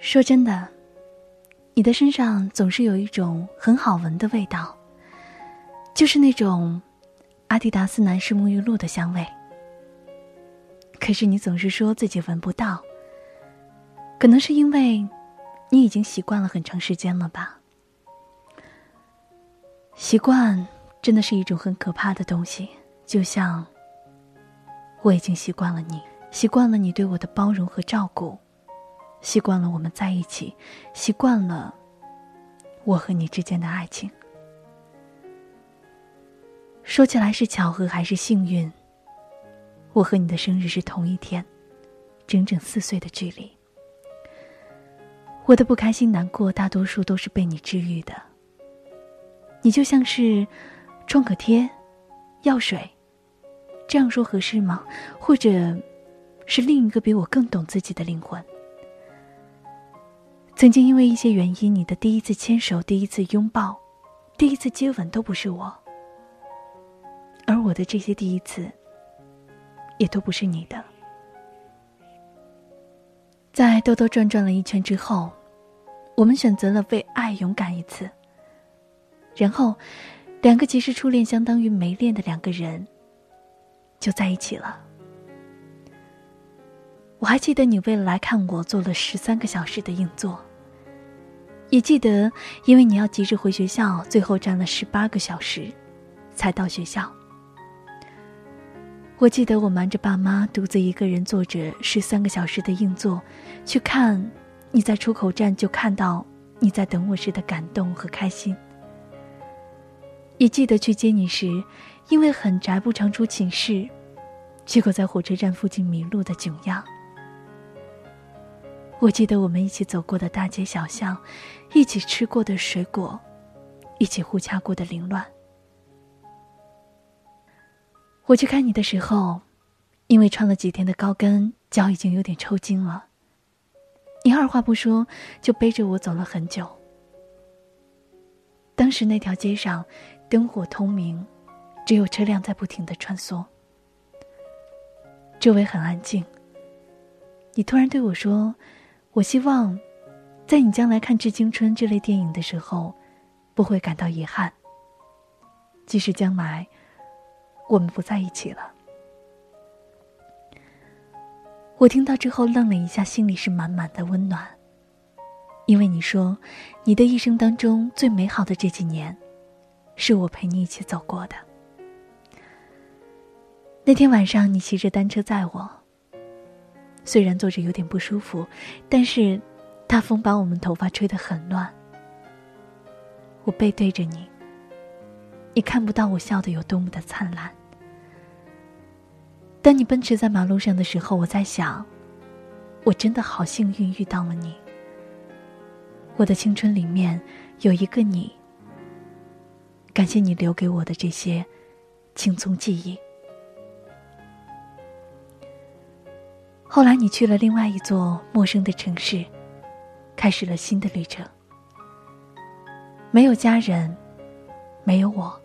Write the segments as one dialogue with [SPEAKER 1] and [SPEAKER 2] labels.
[SPEAKER 1] 说真的，你的身上总是有一种很好闻的味道，就是那种阿迪达斯男士沐浴露的香味。可是你总是说自己闻不到，可能是因为你已经习惯了很长时间了吧？习惯真的是一种很可怕的东西，就像我已经习惯了你，习惯了你对我的包容和照顾。习惯了我们在一起，习惯了我和你之间的爱情。说起来是巧合还是幸运？我和你的生日是同一天，整整四岁的距离。我的不开心、难过，大多数都是被你治愈的。你就像是创可贴、药水，这样说合适吗？或者，是另一个比我更懂自己的灵魂？曾经因为一些原因，你的第一次牵手、第一次拥抱、第一次接吻都不是我，而我的这些第一次，也都不是你的。在兜兜转转了一圈之后，我们选择了为爱勇敢一次。然后，两个其实初恋相当于没恋的两个人，就在一起了。我还记得你为了来看我做了十三个小时的硬座，也记得因为你要急着回学校，最后站了十八个小时，才到学校。我记得我瞒着爸妈，独自一个人坐着十三个小时的硬座，去看你在出口站就看到你在等我时的感动和开心。也记得去接你时，因为很宅不常出寝室，结果在火车站附近迷路的囧样。我记得我们一起走过的大街小巷，一起吃过的水果，一起互掐过的凌乱。我去看你的时候，因为穿了几天的高跟，脚已经有点抽筋了。你二话不说就背着我走了很久。当时那条街上灯火通明，只有车辆在不停的穿梭，周围很安静。你突然对我说。我希望，在你将来看《致青春》这类电影的时候，不会感到遗憾。即使将来我们不在一起了，我听到之后愣了一下，心里是满满的温暖。因为你说，你的一生当中最美好的这几年，是我陪你一起走过的。那天晚上，你骑着单车载我。虽然坐着有点不舒服，但是大风把我们头发吹得很乱。我背对着你，你看不到我笑得有多么的灿烂。当你奔驰在马路上的时候，我在想，我真的好幸运遇到了你。我的青春里面有一个你，感谢你留给我的这些青葱记忆。后来，你去了另外一座陌生的城市，开始了新的旅程。没有家人，没有我。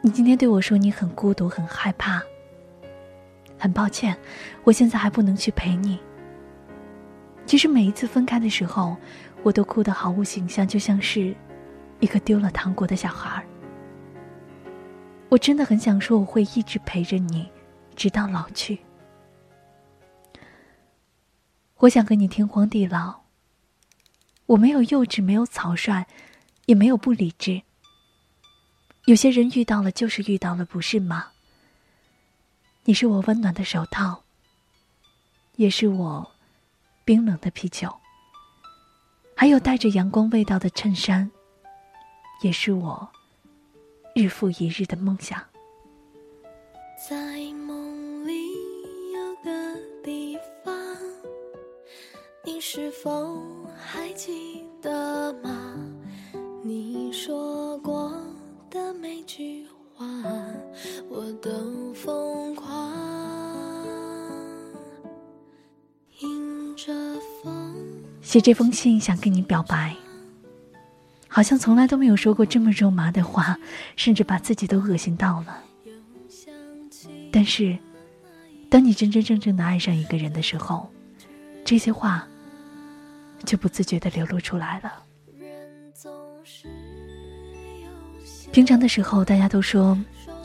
[SPEAKER 1] 你今天对我说你很孤独，很害怕。很抱歉，我现在还不能去陪你。其实每一次分开的时候，我都哭得毫无形象，就像是一个丢了糖果的小孩。我真的很想说，我会一直陪着你，直到老去。我想和你天荒地老。我没有幼稚，没有草率，也没有不理智。有些人遇到了就是遇到了，不是吗？你是我温暖的手套，也是我冰冷的啤酒，还有带着阳光味道的衬衫，也是我日复一日的梦想。
[SPEAKER 2] 在梦里有个地方。你是否还记得吗？
[SPEAKER 1] 写这封信想跟你表白，好像从来都没有说过这么肉麻的话，甚至把自己都恶心到了。但是，当你真真正正的爱上一个人的时候，这些话就不自觉的流露出来了。平常的时候，大家都说，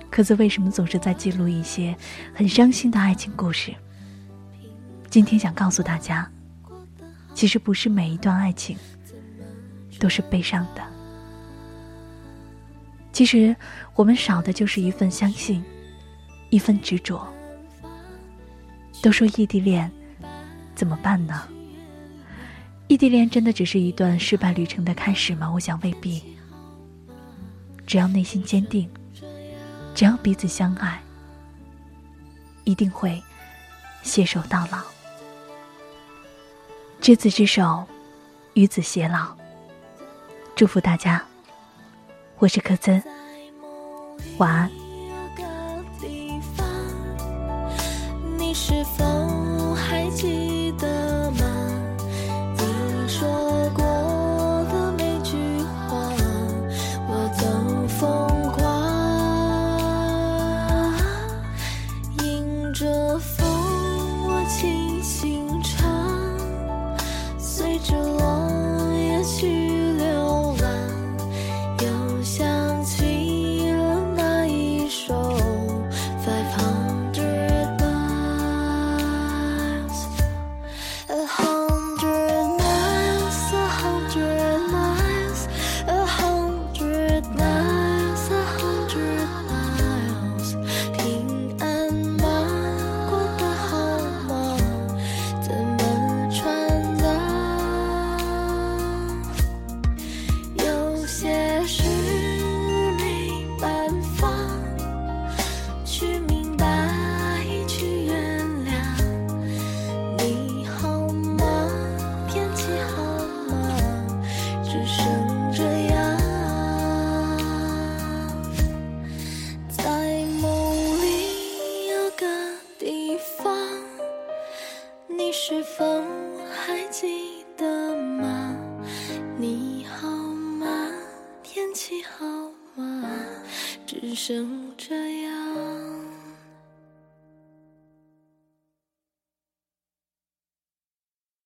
[SPEAKER 1] 科子为什么总是在记录一些很伤心的爱情故事？今天想告诉大家，其实不是每一段爱情都是悲伤的。其实我们少的就是一份相信，一份执着。都说异地恋怎么办呢？异地恋真的只是一段失败旅程的开始吗？我想未必。只要内心坚定，只要彼此相爱，一定会携手到老。执子之手，与子偕老。祝福大家，我是柯森，晚安。
[SPEAKER 2] 只剩生